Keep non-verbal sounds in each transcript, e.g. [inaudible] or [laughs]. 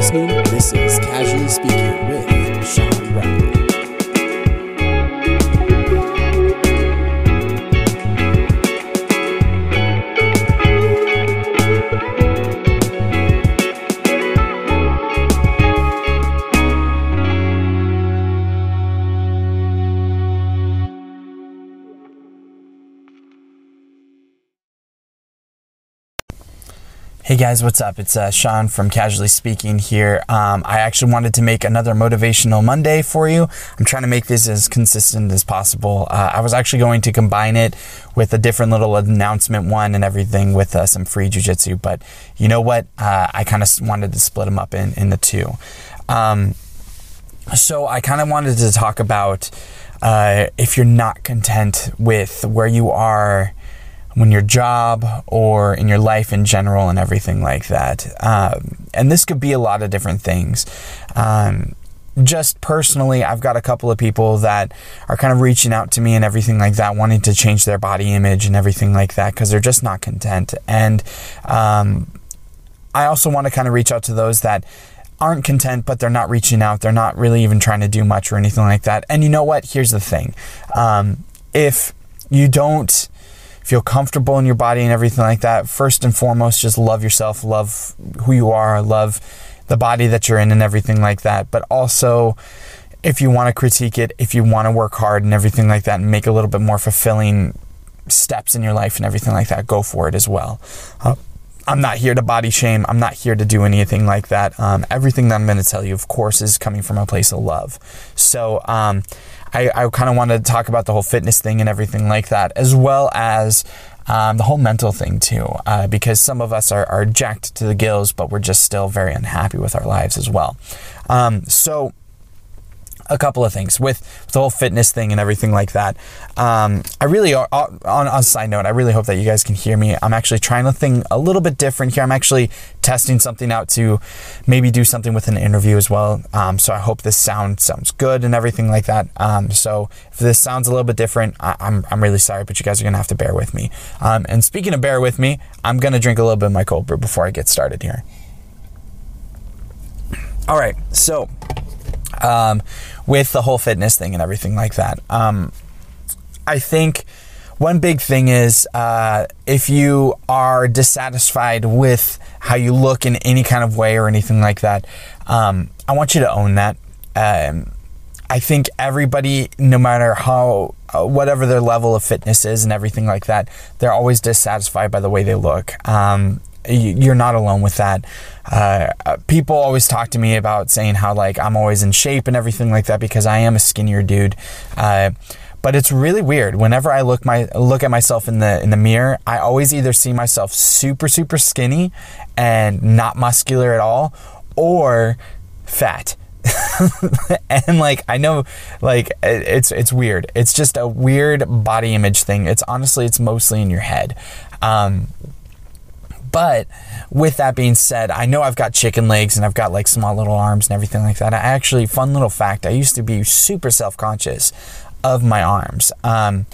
listening. This is Casually Speaking with Sean Riley. Hey guys, what's up? It's uh, Sean from Casually Speaking here. Um, I actually wanted to make another motivational Monday for you. I'm trying to make this as consistent as possible. Uh, I was actually going to combine it with a different little announcement one and everything with uh, some free jujitsu, but you know what? Uh, I kind of wanted to split them up in, in the two. Um, so I kind of wanted to talk about uh, if you're not content with where you are when your job or in your life in general and everything like that. Um, and this could be a lot of different things. Um, just personally, I've got a couple of people that are kind of reaching out to me and everything like that, wanting to change their body image and everything like that because they're just not content. And um, I also want to kind of reach out to those that aren't content, but they're not reaching out. They're not really even trying to do much or anything like that. And you know what? Here's the thing um, if you don't feel comfortable in your body and everything like that, first and foremost, just love yourself, love who you are, love the body that you're in and everything like that. But also, if you want to critique it, if you want to work hard and everything like that and make a little bit more fulfilling steps in your life and everything like that, go for it as well. Uh, I'm not here to body shame. I'm not here to do anything like that. Um, everything that I'm going to tell you, of course, is coming from a place of love. So, um, I, I kind of wanted to talk about the whole fitness thing and everything like that, as well as um, the whole mental thing too, uh, because some of us are, are, jacked to the gills, but we're just still very unhappy with our lives as well. Um, so a couple of things with, with, the whole fitness thing and everything like that. Um, I really, uh, on, on a side note, I really hope that you guys can hear me. I'm actually trying to thing a little bit different here. I'm actually testing something out to maybe do something with an interview as well. Um, so I hope this sound sounds good and everything like that. Um, so if this sounds a little bit different, I, I'm, I'm really sorry, but you guys are gonna have to bear with me. Um, and speaking of bear with me, I'm gonna drink a little bit of my cold brew before I get started here. All right, so um, with the whole fitness thing and everything like that. Um, I think one big thing is uh, if you are dissatisfied with how you look in any kind of way or anything like that, um, I want you to own that. Um, I think everybody, no matter how, uh, whatever their level of fitness is and everything like that, they're always dissatisfied by the way they look. Um, you're not alone with that. Uh, people always talk to me about saying how like I'm always in shape and everything like that because I am a skinnier dude. Uh, but it's really weird. Whenever I look my look at myself in the in the mirror, I always either see myself super super skinny and not muscular at all, or fat. [laughs] and like I know like it's it's weird. It's just a weird body image thing. It's honestly it's mostly in your head. Um, but with that being said, I know I've got chicken legs and I've got like small little arms and everything like that. I actually, fun little fact, I used to be super self conscious of my arms. Um,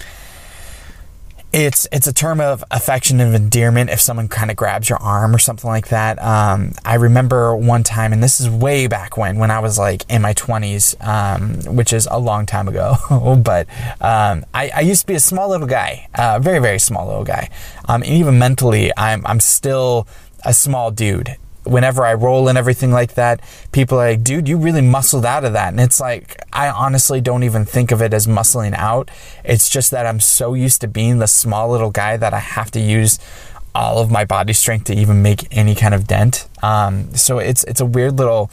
it's it's a term of affection and endearment if someone kind of grabs your arm or something like that. Um, I remember one time, and this is way back when, when I was like in my 20s, um, which is a long time ago. [laughs] but um, I, I, used to be a small little guy, a uh, very very small little guy. Um, and even mentally, I'm I'm still a small dude whenever I roll and everything like that, people are like, dude, you really muscled out of that. And it's like, I honestly don't even think of it as muscling out. It's just that I'm so used to being the small little guy that I have to use all of my body strength to even make any kind of dent. Um, so it's it's a weird little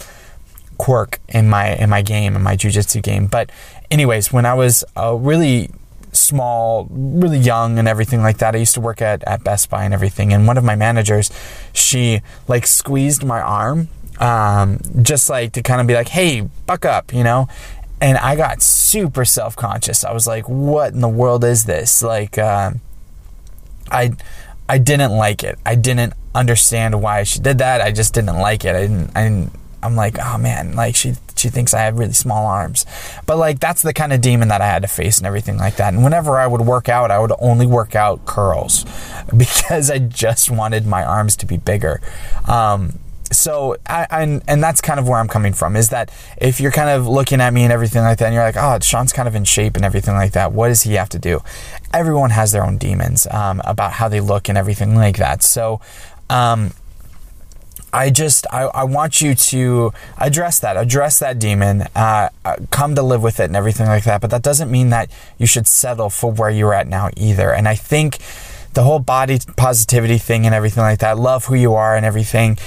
quirk in my in my game in my jujitsu game. But anyways, when I was uh, really small, really young and everything like that. I used to work at, at Best Buy and everything. And one of my managers, she like squeezed my arm, um, just like to kind of be like, hey, buck up, you know? And I got super self conscious. I was like, what in the world is this? Like, uh, I, I didn't like it. I didn't understand why she did that. I just didn't like it. I didn't, I didn't, I'm like, oh man, like she she thinks I have really small arms. But like that's the kind of demon that I had to face and everything like that. And whenever I would work out, I would only work out curls [laughs] because I just wanted my arms to be bigger. Um, so I, I and that's kind of where I'm coming from is that if you're kind of looking at me and everything like that, and you're like, oh, Sean's kind of in shape and everything like that. What does he have to do? Everyone has their own demons um, about how they look and everything like that. So. Um, I just I, I want you to address that, address that demon, uh, uh, come to live with it and everything like that. But that doesn't mean that you should settle for where you're at now either. And I think the whole body positivity thing and everything like that, love who you are and everything.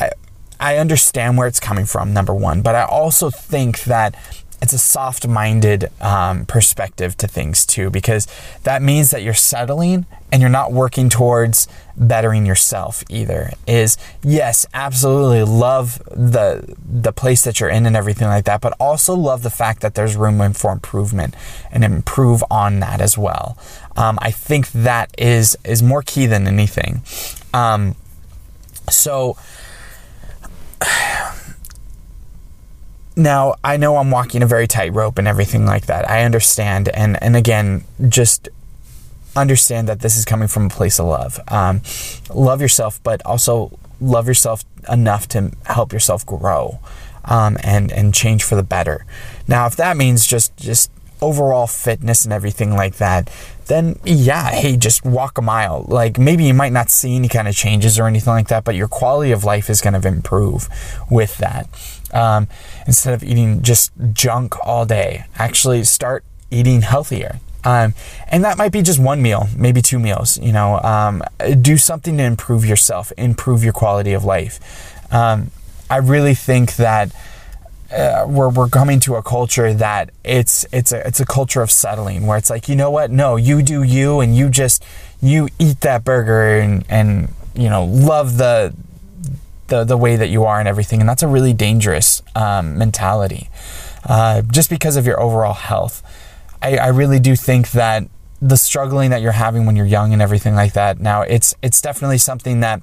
I, I understand where it's coming from, number one, but I also think that it's a soft minded um, perspective to things too, because that means that you're settling and you're not working towards bettering yourself either. Is yes, absolutely love the the place that you're in and everything like that, but also love the fact that there's room for improvement and improve on that as well. Um, I think that is is more key than anything. Um, so now I know I'm walking a very tight rope and everything like that. I understand, and and again, just understand that this is coming from a place of love. Um, love yourself, but also love yourself enough to help yourself grow um, and and change for the better. Now, if that means just just overall fitness and everything like that, then yeah, hey, just walk a mile. Like maybe you might not see any kind of changes or anything like that, but your quality of life is going to improve with that. Um, instead of eating just junk all day, actually start eating healthier. Um, and that might be just one meal, maybe two meals. You know, um, do something to improve yourself, improve your quality of life. Um, I really think that uh, we're, we're coming to a culture that it's it's a it's a culture of settling where it's like you know what? No you do you and you just you eat that burger and and you know love the the the way that you are and everything. And that's a really dangerous um, mentality uh, just because of your overall health. I, I really do think that the struggling that you're having when you're young and everything like that now it's it's definitely something that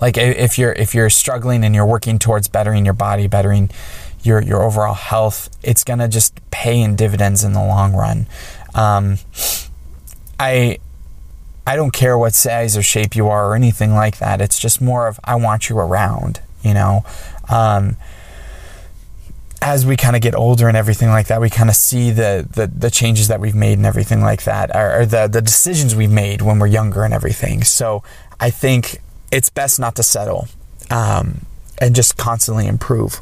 like if you're if you're struggling and you're working towards bettering your body, bettering your your overall health, it's gonna just pay in dividends in the long run. Um, I I don't care what size or shape you are or anything like that. It's just more of I want you around, you know. Um, as we kind of get older and everything like that, we kind of see the, the, the changes that we've made and everything like that, or, or, the the decisions we've made when we're younger and everything. So I think it's best not to settle um, and just constantly improve.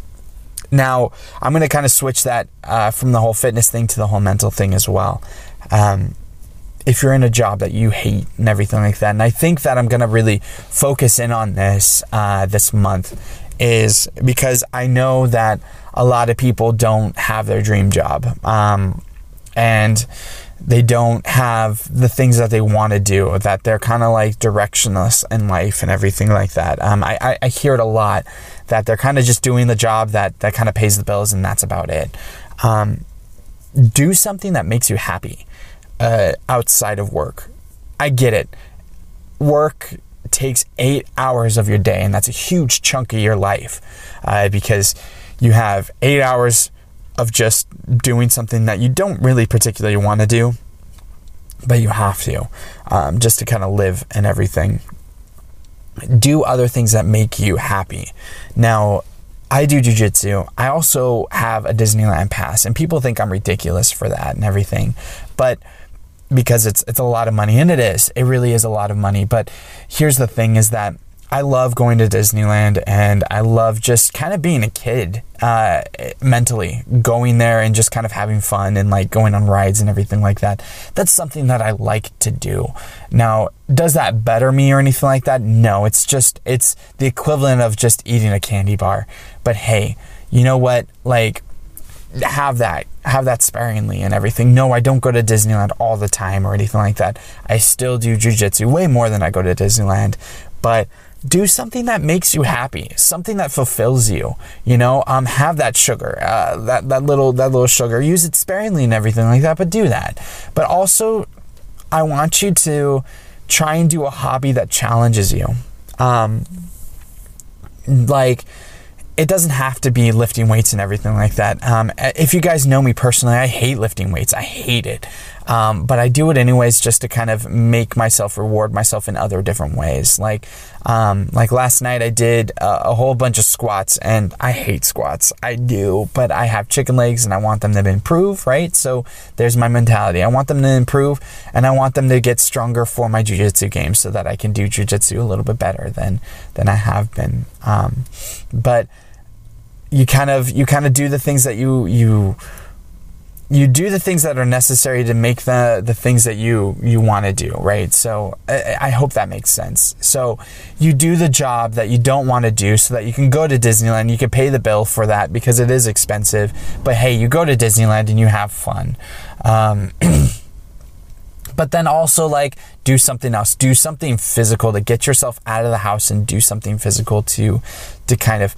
Now, I'm going to kind of switch that uh, from the whole fitness thing to the whole mental thing as well. Um, if you're in a job that you hate and everything like that, and I think that I'm going to really focus in on this uh, this month, is because I know that a lot of people don't have their dream job. Um, and they don't have the things that they want to do, that they're kind of like directionless in life and everything like that. Um, I, I, I, hear it a lot that they're kind of just doing the job that, that kind of pays the bills and that's about it. Um, do something that makes you happy uh, outside of work. I get it. Work takes eight hours of your day, and that's a huge chunk of your life uh, because you have eight hours of just doing something that you don't really particularly want to do, but you have to, um, just to kind of live and everything. Do other things that make you happy. Now, I do jujitsu. I also have a Disneyland pass, and people think I'm ridiculous for that and everything, but because it's it's a lot of money, and it is. It really is a lot of money. But here's the thing: is that I love going to Disneyland and I love just kind of being a kid uh, mentally, going there and just kind of having fun and like going on rides and everything like that. That's something that I like to do. Now, does that better me or anything like that? No, it's just, it's the equivalent of just eating a candy bar. But hey, you know what? Like, have that have that sparingly and everything no i don't go to disneyland all the time or anything like that i still do jiu-jitsu way more than i go to disneyland but do something that makes you happy, something that fulfills you. You know, um, have that sugar, uh, that that little that little sugar. Use it sparingly and everything like that, but do that. But also, I want you to try and do a hobby that challenges you. Um, like it doesn't have to be lifting weights and everything like that. Um, if you guys know me personally, I hate lifting weights. I hate it. Um, but I do it anyways just to kind of make myself reward myself in other different ways. Like, um, like last night I did a, a, whole bunch of squats and I hate squats. I do, but I have chicken legs and I want them to improve, right? So there's my mentality. I want them to improve and I want them to get stronger for my jujitsu game so that I can do jujitsu a little bit better than, than I have been. Um, but you kind of, you kind of do the things that you, you, you do the things that are necessary to make the the things that you you want to do right? So I, I, hope that makes sense. So you do the job that you don't want to do so that you can go to disneyland. You can pay the bill for that because it is expensive. But hey you go to disneyland and you have fun. Um, [clears throat] but then also like do something else. Do something physical to get yourself out of the house and do something physical to to kind of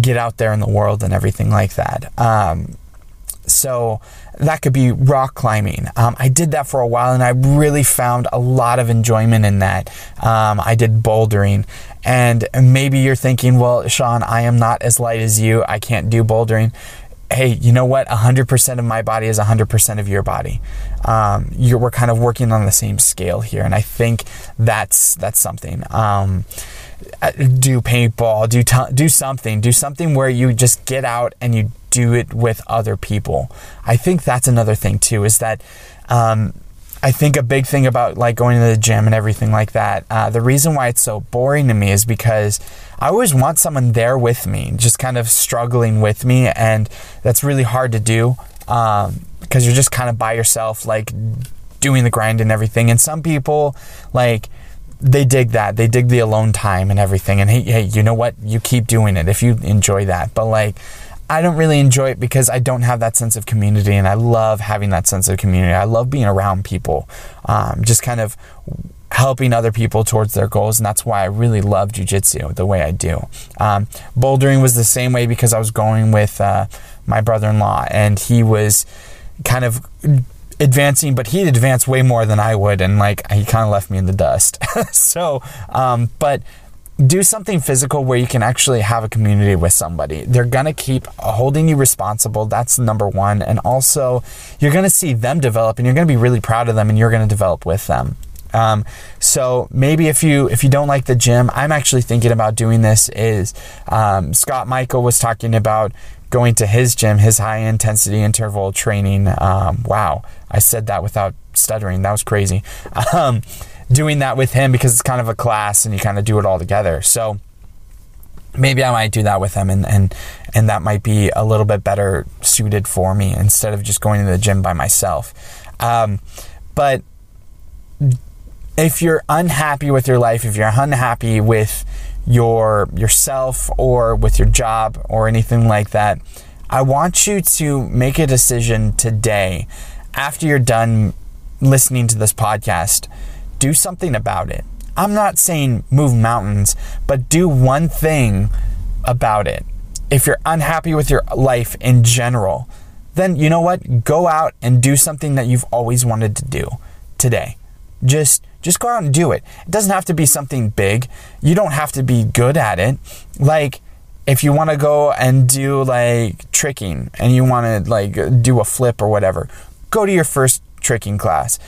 get out there in the world and everything like that. Um, so that could be rock climbing. Um, I did that for a while and I really found a lot of enjoyment in that. Um, I did bouldering. And maybe you're thinking, well, Sean, I am not as light as you. I can't do bouldering. Hey, you know what? 100% of my body is 100% of your body. Um, we're kind of working on the same scale here. And I think that's, that's something um, uh, do paintball, do t- do something, do something where you just get out and you do it with other people. I think that's another thing too, is that um, I think a big thing about like going to the gym and everything like that. Uh, the reason why it's so boring to me is because I always want someone there with me, just kind of struggling with me, and that's really hard to do um, because you're just kind of by yourself, like doing the grind and everything. And some people like they dig that. They dig the alone time and everything. And hey, hey, you know what? You keep doing it if you enjoy that. But like I don't really enjoy it because I don't have that sense of community, and I love having that sense of community. I love being around people, um, just kind of helping other people towards their goals, and that's why I really love jujitsu the way I do. Um, bouldering was the same way because I was going with uh, my brother-in-law, and he was kind of advancing, but he'd advance way more than I would, and like he kind of left me in the dust. [laughs] so, um, but do something physical where you can actually have a community with somebody. They're going to keep holding you responsible. That's number one. And also, you're going to see them develop and you're going to be really proud of them and you're going to develop with them. Um, so maybe if you if you don't like the gym, I'm actually thinking about doing this. Is um, Scott Michael was talking about going to his gym, his high intensity interval training. Um, wow, I said that without stuttering. That was crazy. [laughs] Um, doing that with him because it's kind of a class and you kind of do it all together. So maybe I might do that with him and and and that might be a little bit better suited for me instead of just going to the gym by myself. Um, but if you're unhappy with your life, if you're unhappy with your yourself or with your job or anything like that, I want you to make a decision today after you're done listening to this podcast do something about it. I'm not saying move mountains, but do one thing about it. If you're unhappy with your life in general, then you know what? Go out and do something that you've always wanted to do today. Just just go out and do it. It doesn't have to be something big. You don't have to be good at it. Like if you want to go and do like tricking and you want to like do a flip or whatever, go to your first tricking class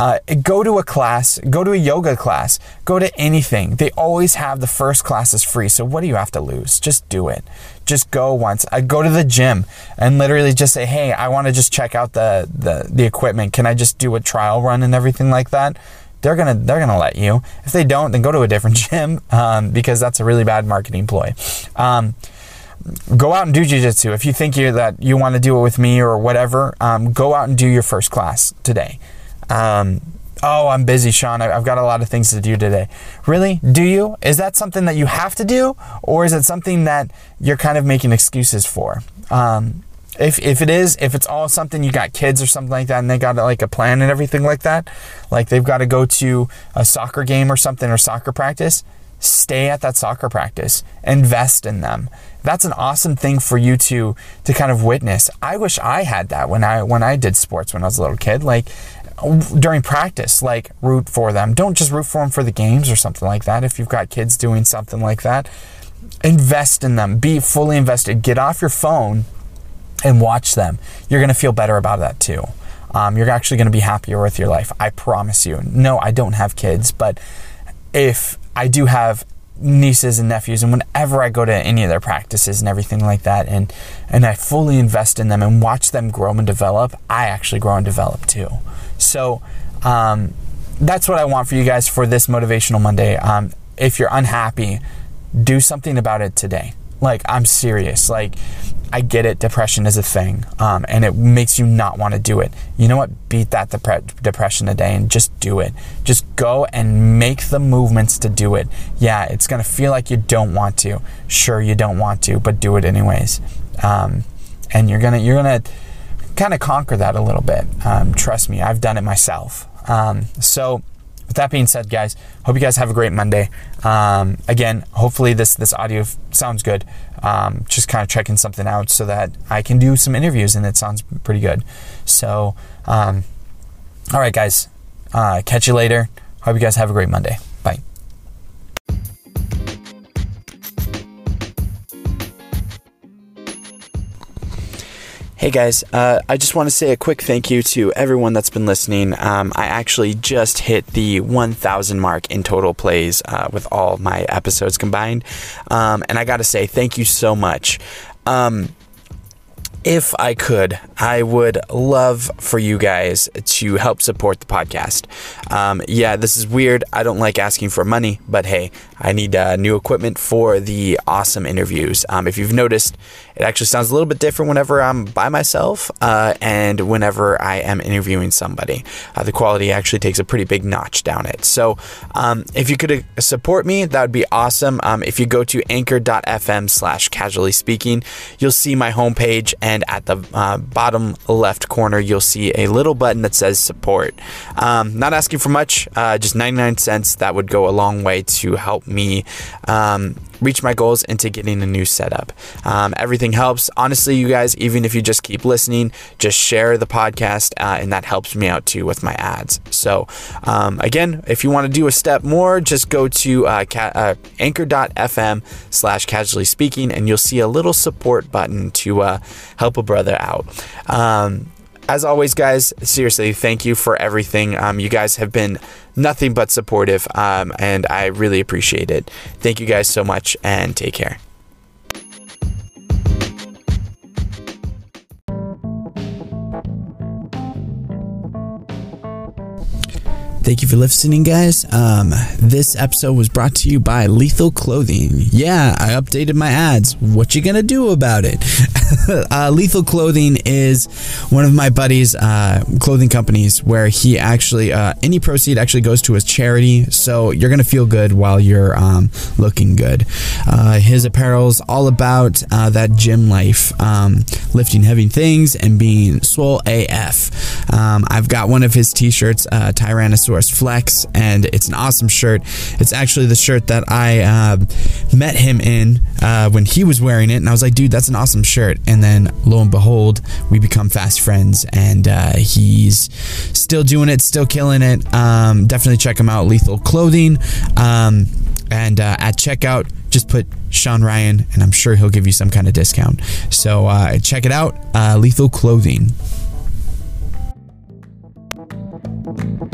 uh, go to a class, go to a yoga class, go to anything. They always have the first classes free. So what do you have to lose? Just do it. Just go once. I go to the gym and literally just say, "Hey, I want to just check out the, the the equipment. Can I just do a trial run and everything like that?" They're gonna they're gonna let you. If they don't, then go to a different [laughs] gym um, because that's a really bad marketing ploy. Um, go out and do jiu-jitsu if you think you that you want to do it with me or whatever um, go out and do your first class today um, oh, I'm busy, Sean. I've got a lot of things to do today. Really? Do you? Is that something that you have to do? Or is it something that you're kind of making excuses for? Um, if, if it is, if it's all something you got kids or something like that and they got like a plan and everything like that, like they've got to go to a soccer game or something or soccer practice, stay at that soccer practice, invest in them. That's an awesome thing for you to to kind of witness. I wish I had that when I when I did sports when I was a little kid. Like during practice, like root for them. Don't just root for them for the games or something like that. If you've got kids doing something like that, invest in them. Be fully invested. Get off your phone and watch them. You're going to feel better about that too. Um, you're actually going to be happier with your life. I promise you. No, I don't have kids, but if I do have nieces and nephews and whenever I go to any of their practices and everything like that and and I fully invest in them and watch them grow and develop, I actually grow and develop too. So um, that's what I want for you guys for this motivational Monday. Um, if you're unhappy, do something about it today. Like I'm serious. Like I get it. Depression is a thing, um, and it makes you not want to do it. You know what? Beat that dep- depression today and just do it. Just go and make the movements to do it. Yeah, it's gonna feel like you don't want to. Sure, you don't want to, but do it anyways. Um, and you're gonna you're gonna kind of conquer that a little bit. Um, trust me, I've done it myself. Um, so with that being said, guys, hope you guys have a great Monday. Um, again, hopefully this this audio f- sounds good. Um, just kind of checking something out so that I can do some interviews and it sounds pretty good. So, um, all right, guys, uh, catch you later. Hope you guys have a great Monday. Hey guys, uh, I just want to say a quick thank you to everyone that's been listening. Um, I actually just hit the 1,000 mark in total plays uh, with all my episodes combined. Um, and I got to say, thank you so much. Um, if I could, I would love for you guys to help support the podcast. Um, yeah, this is weird. I don't like asking for money, but hey, I need uh, new equipment for the awesome interviews. Um, if you've noticed, it actually sounds a little bit different whenever I'm by myself uh, and whenever I am interviewing somebody. Uh, the quality actually takes a pretty big notch down it. So um, if you could uh, support me, that would be awesome. Um, if you go to anchor.fm slash casually speaking, you'll see my homepage and at the uh, bottom left corner, you'll see a little button that says support. Um, not asking for much, uh, just 99 cents. That would go a long way to help me um, reach my goals into getting a new setup. Um, everything helps. Honestly, you guys, even if you just keep listening, just share the podcast, uh, and that helps me out too with my ads. So, um, again, if you want to do a step more, just go to uh, ca- uh, anchor.fm slash casually speaking, and you'll see a little support button to uh, help a brother out. Um, as always, guys, seriously, thank you for everything. Um, you guys have been nothing but supportive, um, and I really appreciate it. Thank you guys so much, and take care. Thank you for listening, guys. Um, this episode was brought to you by Lethal Clothing. Yeah, I updated my ads. What you gonna do about it? [laughs] uh, Lethal Clothing is one of my buddy's uh, clothing companies where he actually uh, any proceed actually goes to his charity. So you're gonna feel good while you're um, looking good. Uh, his apparel's all about uh, that gym life, um, lifting heavy things and being swole AF. Um, I've got one of his t-shirts, uh, Tyrannosaurus Flex, and it's an awesome shirt. It's actually the shirt that I uh, met him in uh, when he was wearing it, and I was like, dude, that's an awesome shirt. And then lo and behold, we become fast friends, and uh, he's still doing it, still killing it. Um, definitely check him out, Lethal Clothing. Um, and uh, at checkout, just put Sean Ryan, and I'm sure he'll give you some kind of discount. So uh, check it out, Lethal Clothing. Thank you.